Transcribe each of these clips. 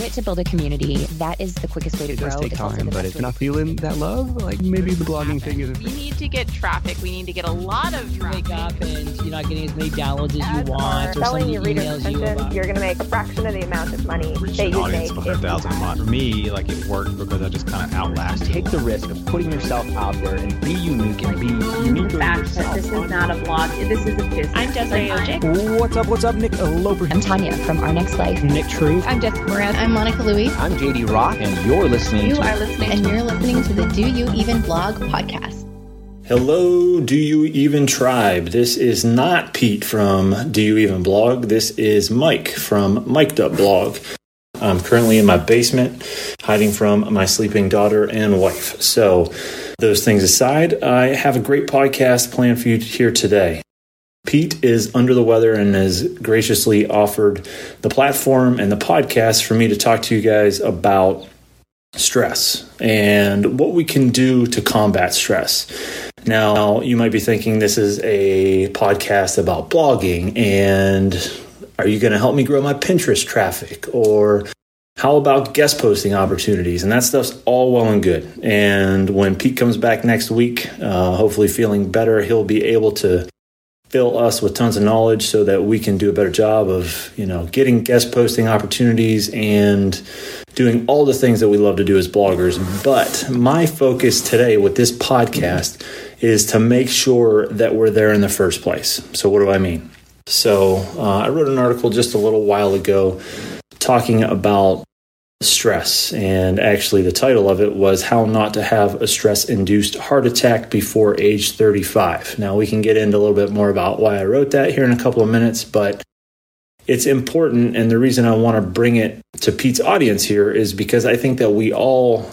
do it to build a community. That is the quickest way to It grow. does take It's time, but if you're not feeling that love, like maybe the blogging thing isn't. We need to get traffic. We need to get a lot of you wake up traffic. and you're not getting as many downloads as you want, or selling your readers' you attention, about. you're going to make a fraction of the amount of money reach that you make of if you 100,000 a had- month. For me, like it worked because I just kind of outlasted. Take the risk of putting yourself out there and be unique and be unique the fact that this is not a blog, this is a business. I'm Desiree Like, Ojic. What's up? What's up, Nick Loper? I'm Tanya from Our Next Life. Nick True. I'm Jessica Moran. I'm Monica Louie, I'm JD Roth, and you're listening You to are listening and to you're listening to the Do You Even Blog podcast. Hello, Do You Even Tribe? This is not Pete from Do You Even Blog. This is Mike from Mic'd Up Blog. I'm currently in my basement, hiding from my sleeping daughter and wife. So, those things aside, I have a great podcast planned for you here today. Pete is under the weather and has graciously offered the platform and the podcast for me to talk to you guys about stress and what we can do to combat stress. Now, you might be thinking this is a podcast about blogging, and are you going to help me grow my Pinterest traffic? Or how about guest posting opportunities? And that stuff's all well and good. And when Pete comes back next week, uh, hopefully feeling better, he'll be able to fill us with tons of knowledge so that we can do a better job of you know getting guest posting opportunities and doing all the things that we love to do as bloggers. But my focus today with this podcast is to make sure that we're there in the first place. So what do i mean? So uh, i wrote an article just a little while ago talking about stress. And actually, the title of it was How Not to Have a Stress Induced Heart Attack Before Age 35. Now, we can get into a little bit more about why I wrote that here in a couple of minutes, but it's important. And the reason I want to bring it to Pete's audience here is because I think that we all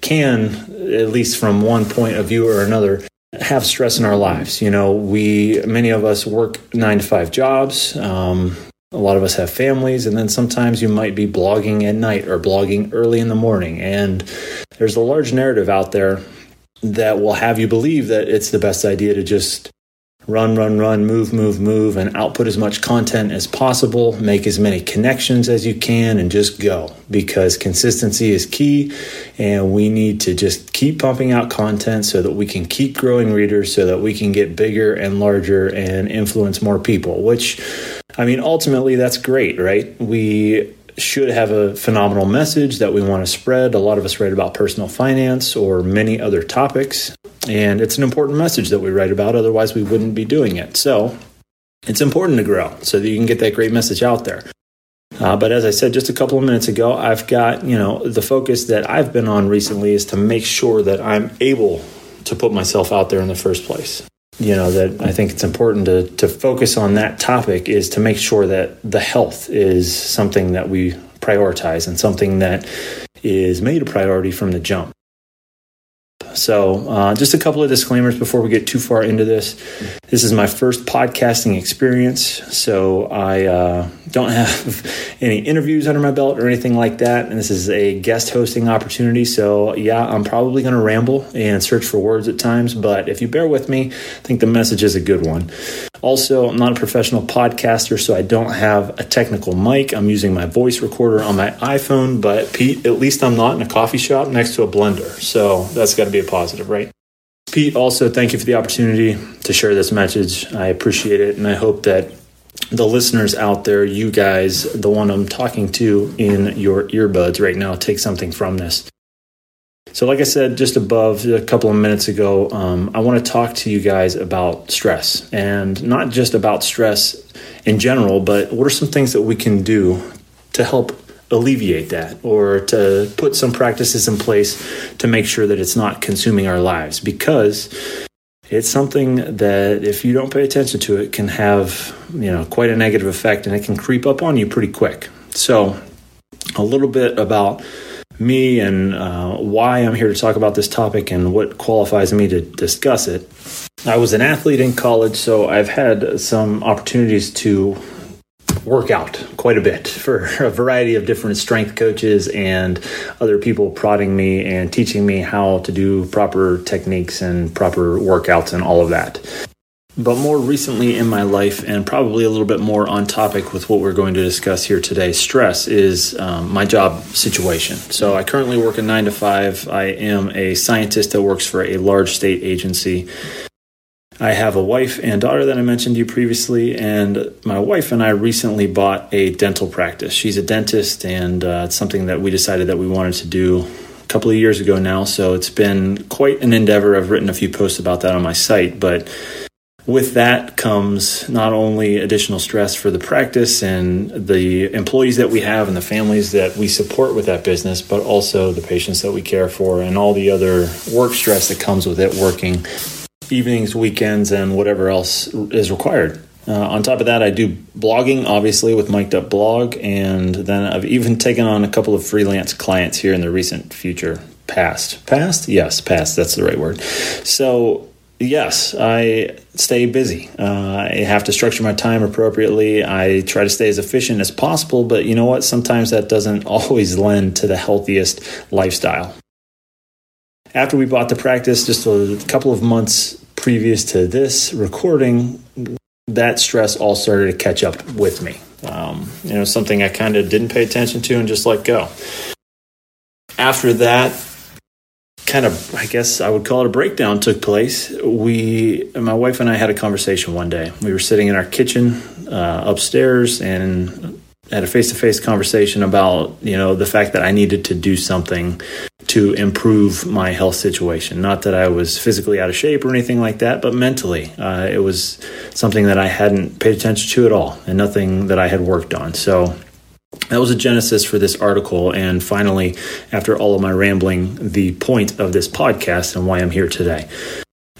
can, at least from one point of view or another, have stress in our lives. You know, we, many of us work nine to five jobs. Um, a lot of us have families, and then sometimes you might be blogging at night or blogging early in the morning. And there's a large narrative out there that will have you believe that it's the best idea to just run, run, run, move, move, move, and output as much content as possible, make as many connections as you can, and just go because consistency is key. And we need to just keep pumping out content so that we can keep growing readers, so that we can get bigger and larger and influence more people, which I mean, ultimately, that's great, right? We should have a phenomenal message that we want to spread. A lot of us write about personal finance or many other topics, and it's an important message that we write about. Otherwise, we wouldn't be doing it. So, it's important to grow so that you can get that great message out there. Uh, but as I said just a couple of minutes ago, I've got, you know, the focus that I've been on recently is to make sure that I'm able to put myself out there in the first place you know that I think it's important to to focus on that topic is to make sure that the health is something that we prioritize and something that is made a priority from the jump. So, uh, just a couple of disclaimers before we get too far into this. This is my first podcasting experience, so I uh, don't have any interviews under my belt or anything like that. And this is a guest hosting opportunity, so yeah, I'm probably going to ramble and search for words at times. But if you bear with me, I think the message is a good one. Also, I'm not a professional podcaster, so I don't have a technical mic. I'm using my voice recorder on my iPhone, but Pete, at least I'm not in a coffee shop next to a blender, so that's got to be a positive, right? Pete, also thank you for the opportunity to share this message. I appreciate it, and I hope that the listeners out there, you guys, the one I'm talking to in your earbuds right now, take something from this. So, like I said just above a couple of minutes ago, um, I want to talk to you guys about stress and not just about stress in general, but what are some things that we can do to help alleviate that or to put some practices in place to make sure that it's not consuming our lives. Because it's something that if you don't pay attention to it can have you know quite a negative effect and it can creep up on you pretty quick. So a little bit about me and uh, why i'm here to talk about this topic and what qualifies me to discuss it. I was an athlete in college so i've had some opportunities to work out quite a bit for a variety of different strength coaches and other people prodding me and teaching me how to do proper techniques and proper workouts and all of that. But more recently in my life, and probably a little bit more on topic with what we're going to discuss here today, stress is um, my job situation. So I currently work a nine to five. I am a scientist that works for a large state agency. I have a wife and daughter that I mentioned to you previously, and my wife and I recently bought a dental practice. She's a dentist, and uh, it's something that we decided that we wanted to do a couple of years ago now. So it's been quite an endeavor. I've written a few posts about that on my site, but with that comes not only additional stress for the practice and the employees that we have and the families that we support with that business, but also the patients that we care for and all the other work stress that comes with it working evenings, weekends, and whatever else is required. Uh, on top of that, I do blogging, obviously, with Mic'd Up Blog, and then I've even taken on a couple of freelance clients here in the recent future. Past. Past? Yes, past. That's the right word. So, yes, I stay busy. Uh, I have to structure my time appropriately. I try to stay as efficient as possible, but you know what? Sometimes that doesn't always lend to the healthiest lifestyle after we bought the practice, just a couple of months previous to this recording, that stress all started to catch up with me. Um, you know, something I kind of didn't pay attention to and just let go. After that, kind of, I guess I would call it a breakdown took place. We, my wife and I had a conversation one day. We were sitting in our kitchen uh, upstairs and had a face to face conversation about, you know, the fact that I needed to do something to improve my health situation. Not that I was physically out of shape or anything like that, but mentally, uh, it was something that I hadn't paid attention to at all and nothing that I had worked on. So that was a genesis for this article. And finally, after all of my rambling, the point of this podcast and why I'm here today.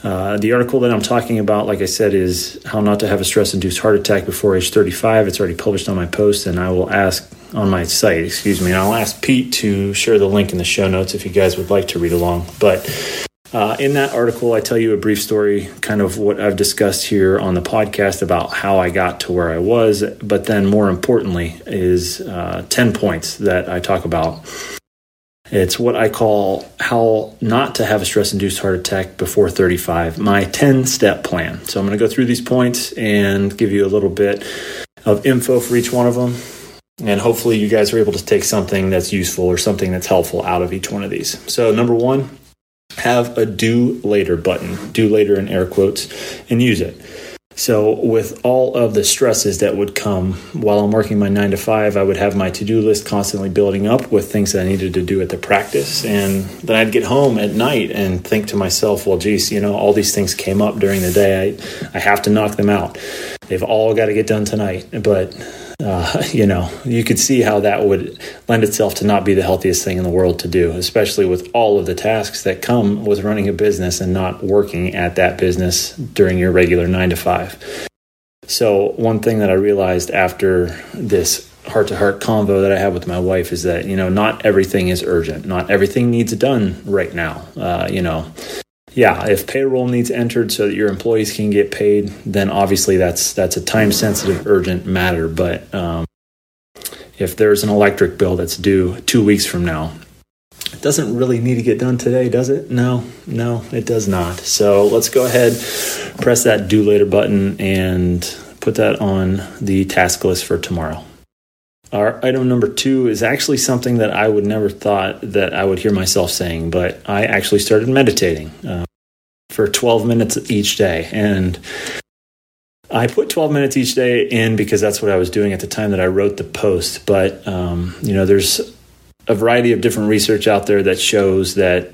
Uh, the article that I'm talking about, like I said, is how not to have a stress induced heart attack before age 35. It's already published on my post, and I will ask on my site, excuse me, and I'll ask Pete to share the link in the show notes if you guys would like to read along. But uh, in that article, I tell you a brief story, kind of what I've discussed here on the podcast about how I got to where I was. But then, more importantly, is uh, 10 points that I talk about it's what I call how not to have a stress induced heart attack before 35, my 10 step plan. So I'm going to go through these points and give you a little bit of info for each one of them. And hopefully, you guys are able to take something that's useful or something that's helpful out of each one of these. So, number one, have a do later button, do later in air quotes, and use it. So, with all of the stresses that would come while I'm working my nine to five, I would have my to do list constantly building up with things that I needed to do at the practice. And then I'd get home at night and think to myself, well, geez, you know, all these things came up during the day. I, I have to knock them out. They've all got to get done tonight. But uh, you know, you could see how that would lend itself to not be the healthiest thing in the world to do, especially with all of the tasks that come with running a business and not working at that business during your regular nine to five. So, one thing that I realized after this heart to heart convo that I have with my wife is that, you know, not everything is urgent. Not everything needs done right now. Uh, you know, yeah, if payroll needs entered so that your employees can get paid, then obviously that's that's a time sensitive, urgent matter. But um, if there's an electric bill that's due two weeks from now, it doesn't really need to get done today, does it? No, no, it does not. So let's go ahead, press that do later button, and put that on the task list for tomorrow. Our item number two is actually something that I would never thought that I would hear myself saying, but I actually started meditating uh, for 12 minutes each day. And I put 12 minutes each day in because that's what I was doing at the time that I wrote the post. But, um, you know, there's a variety of different research out there that shows that,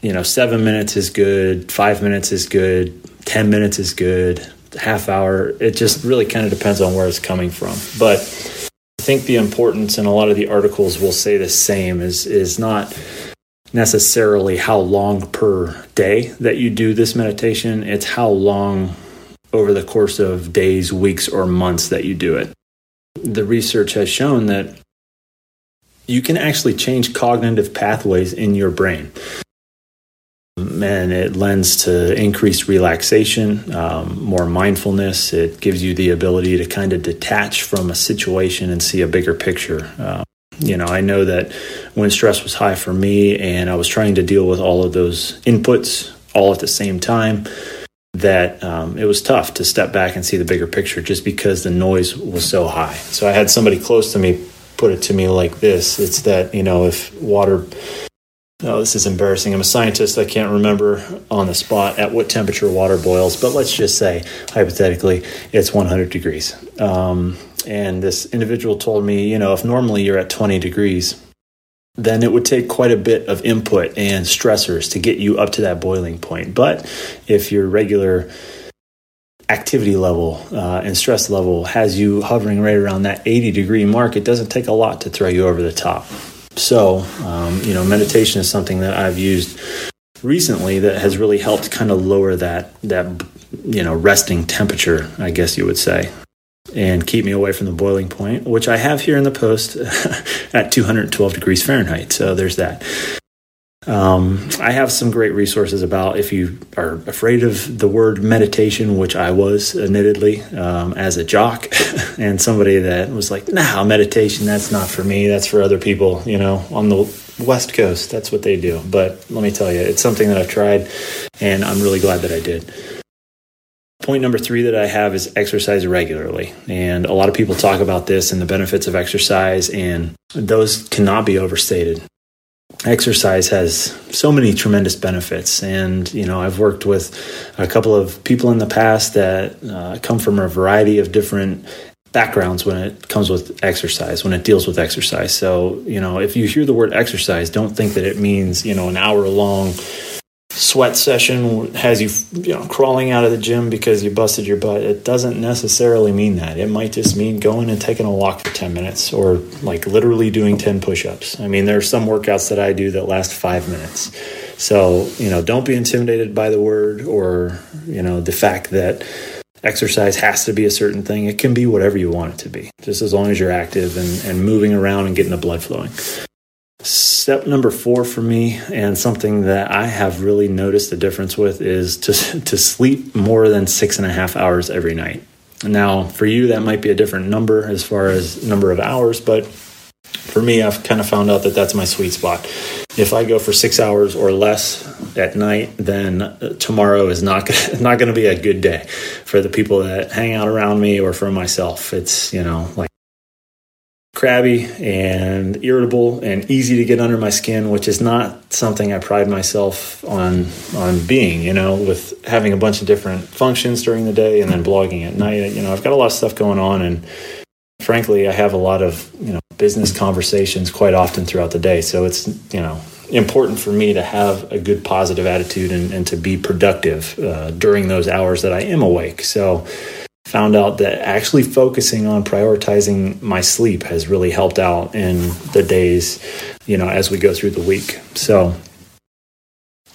you know, seven minutes is good, five minutes is good, 10 minutes is good, half hour. It just really kind of depends on where it's coming from. But, think the importance, and a lot of the articles will say the same, is is not necessarily how long per day that you do this meditation. It's how long over the course of days, weeks, or months that you do it. The research has shown that you can actually change cognitive pathways in your brain and it lends to increased relaxation, um, more mindfulness. It gives you the ability to kind of detach from a situation and see a bigger picture. Uh, you know, I know that when stress was high for me and I was trying to deal with all of those inputs all at the same time, that um, it was tough to step back and see the bigger picture just because the noise was so high. So I had somebody close to me put it to me like this it's that, you know, if water Oh, this is embarrassing. I'm a scientist. I can't remember on the spot at what temperature water boils, but let's just say, hypothetically, it's 100 degrees. Um, and this individual told me, you know, if normally you're at 20 degrees, then it would take quite a bit of input and stressors to get you up to that boiling point. But if your regular activity level uh, and stress level has you hovering right around that 80 degree mark, it doesn't take a lot to throw you over the top. So, um, you know, meditation is something that I've used recently that has really helped kind of lower that that you know resting temperature, I guess you would say, and keep me away from the boiling point, which I have here in the post at 212 degrees Fahrenheit. So there's that. Um, I have some great resources about if you are afraid of the word meditation, which I was admittedly um, as a jock and somebody that was like, nah, meditation, that's not for me. That's for other people, you know, on the West Coast. That's what they do. But let me tell you, it's something that I've tried and I'm really glad that I did. Point number three that I have is exercise regularly. And a lot of people talk about this and the benefits of exercise, and those cannot be overstated exercise has so many tremendous benefits. And you know i've worked with a couple of people in the past that uh, come from a variety of different backgrounds when it comes with exercise when it deals with exercise. So you know if you hear the word exercise don't think that it means you know an hour long sweat session has you you know crawling out of the gym because you busted your butt it doesn't necessarily mean that. It might just mean going and taking a walk for 10 minutes or like literally doing 10 push-ups. I mean there are some workouts that i do that last five minutes. So you know don't be intimidated by the word or you know the fact that exercise has to be a certain thing. It can be whatever you want it to be just as long as you're active and, and moving around and getting the blood flowing Step number four for me, and something that I have really noticed a difference with, is to, to sleep more than six and a half hours every night. Now, for you, that might be a different number as far as number of hours, but for me, I've kind of found out that that's my sweet spot. If I go for six hours or less at night, then uh, tomorrow is not not going to be a good day for the people that hang out around me or for myself. It's you know like crabby and irritable and easy to get under my skin, which is not something I pride myself on on being. You know, with having a bunch of different functions during the day and then blogging at night. You know, I've got a lot of stuff going on, and frankly, I have a lot of you know business conversations quite often throughout the day. So it's you know important for me to have a good positive attitude and, and to be productive uh, during those hours that I am awake. So found out that actually focusing on prioritizing my sleep has really helped out in the days, you know, as we go through the week. So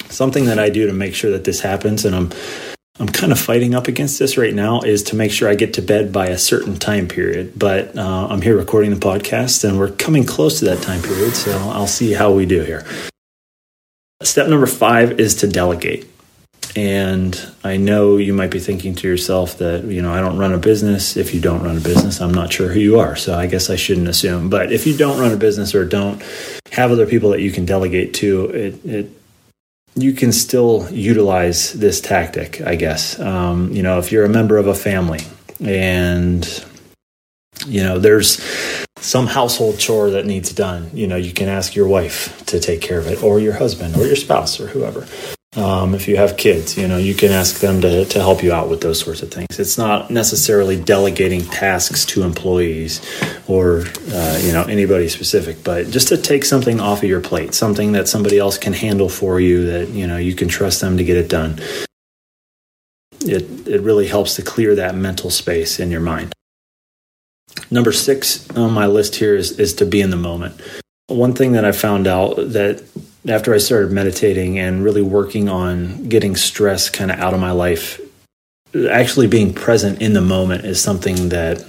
something that I do to make sure that this happens and I'm I'm kind of fighting up against this right now is to make sure I get to bed by a certain time period. But uh, I'm here recording the podcast and we're coming close to that time period, so I'll see how we do here. Step number five is to delegate. And I know you might be thinking to yourself that, you know, I don't run a business. If you don't run a business, I'm not sure who you are. So I guess I shouldn't assume. But if you don't run a business or don't have other people that you can delegate to, it, it you can still utilize this tactic, I guess. Um, you know, if you're a member of a family and, you know, there's some household chore that needs done, you know, you can ask your wife to take care of it or your husband or your spouse or whoever. Um, if you have kids, you know, you can ask them to, to help you out with those sorts of things. It's not necessarily delegating tasks to employees or, uh, you know, anybody specific, but just to take something off of your plate, something that somebody else can handle for you that, you know, you can trust them to get it done. It, it really helps to clear that mental space in your mind. Number six on my list here is, is to be in the moment. One thing that I found out that after I started meditating and really working on getting stress kind of out of my life, actually being present in the moment is something that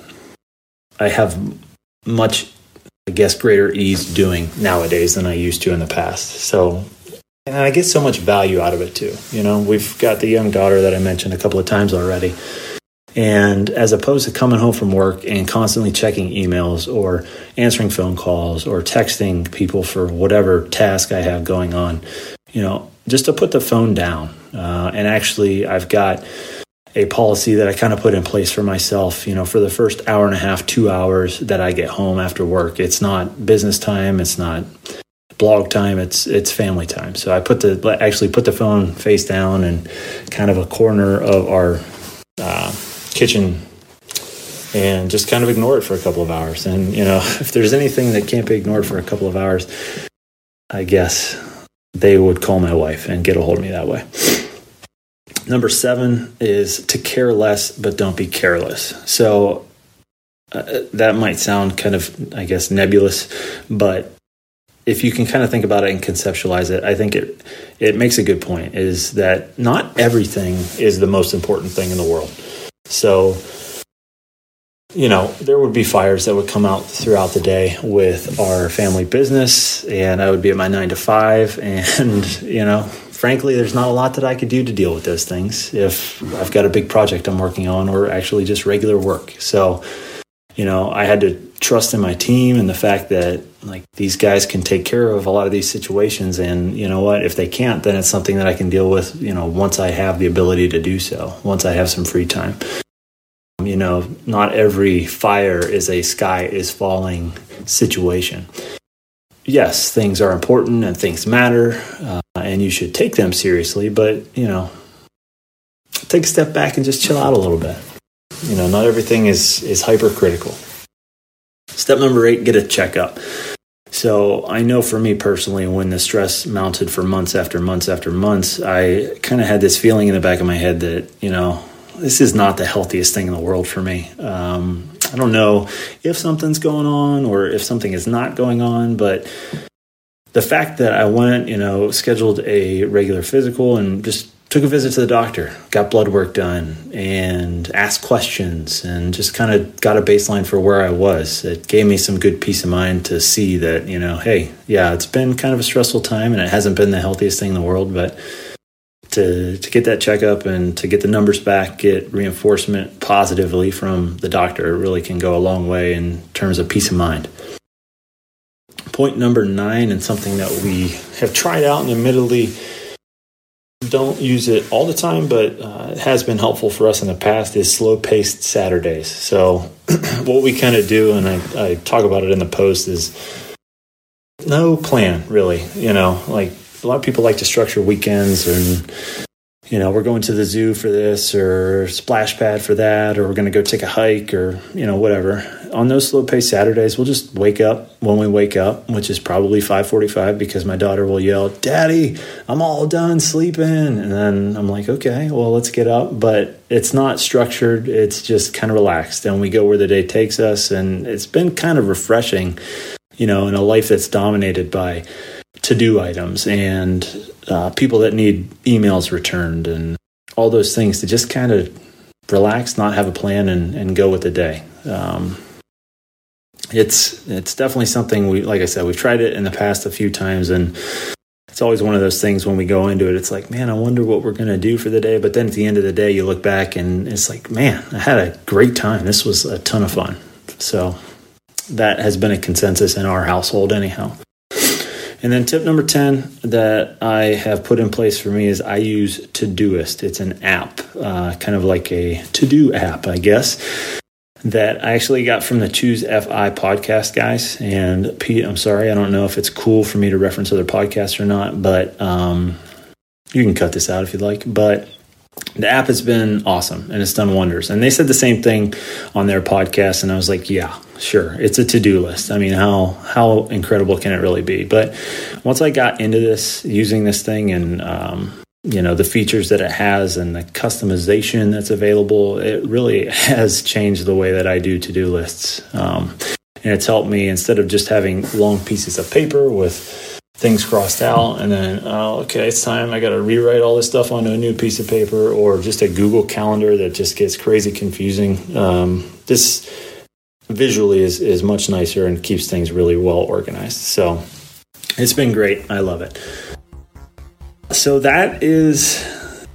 I have much, I guess, greater ease doing nowadays than I used to in the past. So, and I get so much value out of it too. You know, we've got the young daughter that I mentioned a couple of times already. And as opposed to coming home from work and constantly checking emails or answering phone calls or texting people for whatever task I have going on, you know, just to put the phone down. Uh, and actually, I've got a policy that I kind of put in place for myself. You know, for the first hour and a half, two hours that I get home after work, it's not business time. It's not blog time. It's it's family time. So I put the actually put the phone face down and kind of a corner of our uh, kitchen and just kind of ignore it for a couple of hours. And you know, if there's anything that can't be ignored for a couple of hours, I guess they would call my wife and get a hold of me that way. Number seven is to care less, but don't be careless. So uh, that might sound kind of, I guess, nebulous, but if you can kind of think about it and conceptualize it, I think it it makes a good point. Is that not everything is the most important thing in the world? So you know, there would be fires that would come out throughout the day with our family business, and I would be at my nine to five. And, you know, frankly, there's not a lot that I could do to deal with those things if I've got a big project I'm working on or actually just regular work. So, you know, I had to trust in my team and the fact that, like, these guys can take care of a lot of these situations. And, you know what, if they can't, then it's something that I can deal with, you know, once I have the ability to do so, once I have some free time. You know, not every fire is a sky is falling situation. Yes, things are important and things matter, uh, and you should take them seriously, but, you know, take a step back and just chill out a little bit. You know, not everything is, is hypercritical. Step number eight get a checkup. So I know for me personally, when the stress mounted for months after months after months, I kind of had this feeling in the back of my head that, you know, this is not the healthiest thing in the world for me. Um, I don't know if something's going on or if something is not going on, but the fact that I went, you know, scheduled a regular physical and just took a visit to the doctor, got blood work done, and asked questions, and just kind of got a baseline for where I was. It gave me some good peace of mind to see that, you know, hey, yeah, it's been kind of a stressful time and it hasn't been the healthiest thing in the world, but to, to get that checkup and to get the numbers back, get reinforcement positively from the doctor, really can go a long way in terms of peace of mind. Point number nine, and something that we have tried out and admittedly don't use it all the time, but uh, it has been helpful for us in the past, is slow paced Saturdays. So, what we kind of do, and I, I talk about it in the post, is no plan really. You know, like a lot of people like to structure weekends and you know we're going to the zoo for this or splash pad for that or we're going to go take a hike or you know whatever. On those slow pace saturdays we'll just wake up when we wake up which is probably 5.45 because my daughter will yell daddy i'm all done sleeping. And then i'm like okay well let's get up. But it's not structured. It's just kind of relaxed and we go where the day takes us and it's been kind of refreshing you know in a life that's dominated by to do items and uh, people that need emails returned and all those things to just kind of relax, not have a plan, and, and go with the day. Um, it's it's definitely something we like I said we've tried it in the past a few times and it's always one of those things when we go into it it's like man I wonder what we're going to do for the day. But then at the end of the day you look back and it's like man I had a great time. This was a ton of fun. So that has been a consensus in our household anyhow and then tip number 10 that I have put in place for me is I use Todoist. It's an app, uh, kind of like a to do app, I guess, that I actually got from the Choose FI podcast guys. And Pete, I'm sorry, I don't know if it's cool for me to reference other podcasts or not, but um, you can cut this out if you'd like. But the app has been awesome and it's done wonders. And they said the same thing on their podcast, and I was like, yeah, sure, it's a to do list. I mean, how how incredible can it really be? But once I got into this, using this thing, and um, you know the features that it has and the customization that's available, it really has changed the way that I do to do lists. Um, and it's helped me instead of just having long pieces of paper with things crossed out and then oh, okay it's time. I got to rewrite all this stuff onto a new piece of paper or just a google calendar that just gets crazy confusing. Um, this visually is, is much nicer and keeps things really well organized. So it's been great. I love it. So that is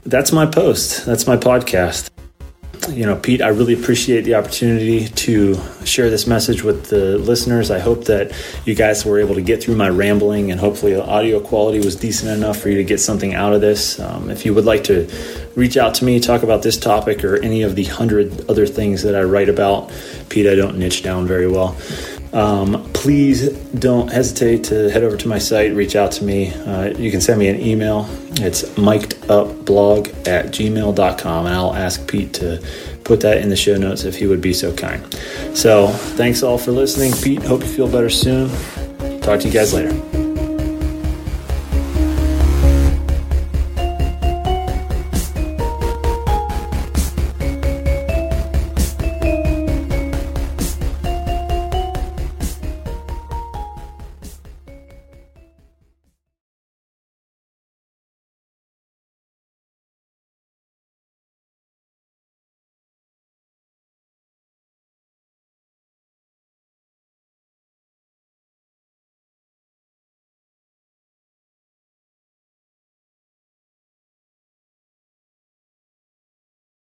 that's my post. That's my podcast you know, Pete, I really appreciate the opportunity to share this message with the listeners. I hope that you guys were able to get through my rambling and hopefully the audio quality was decent enough for you to get something out of this. Um, if you would like to reach out to me, talk about this topic or any of the hundred other things that I write about, Pete, I don't niche down very well. Um, please don't hesitate to head over to my site, reach out to me. Uh, you can send me an email. It's mikedupblog at gmail.com, and I'll ask Pete to put that in the show notes if he would be so kind. So, thanks all for listening. Pete, hope you feel better soon. Talk to you guys later.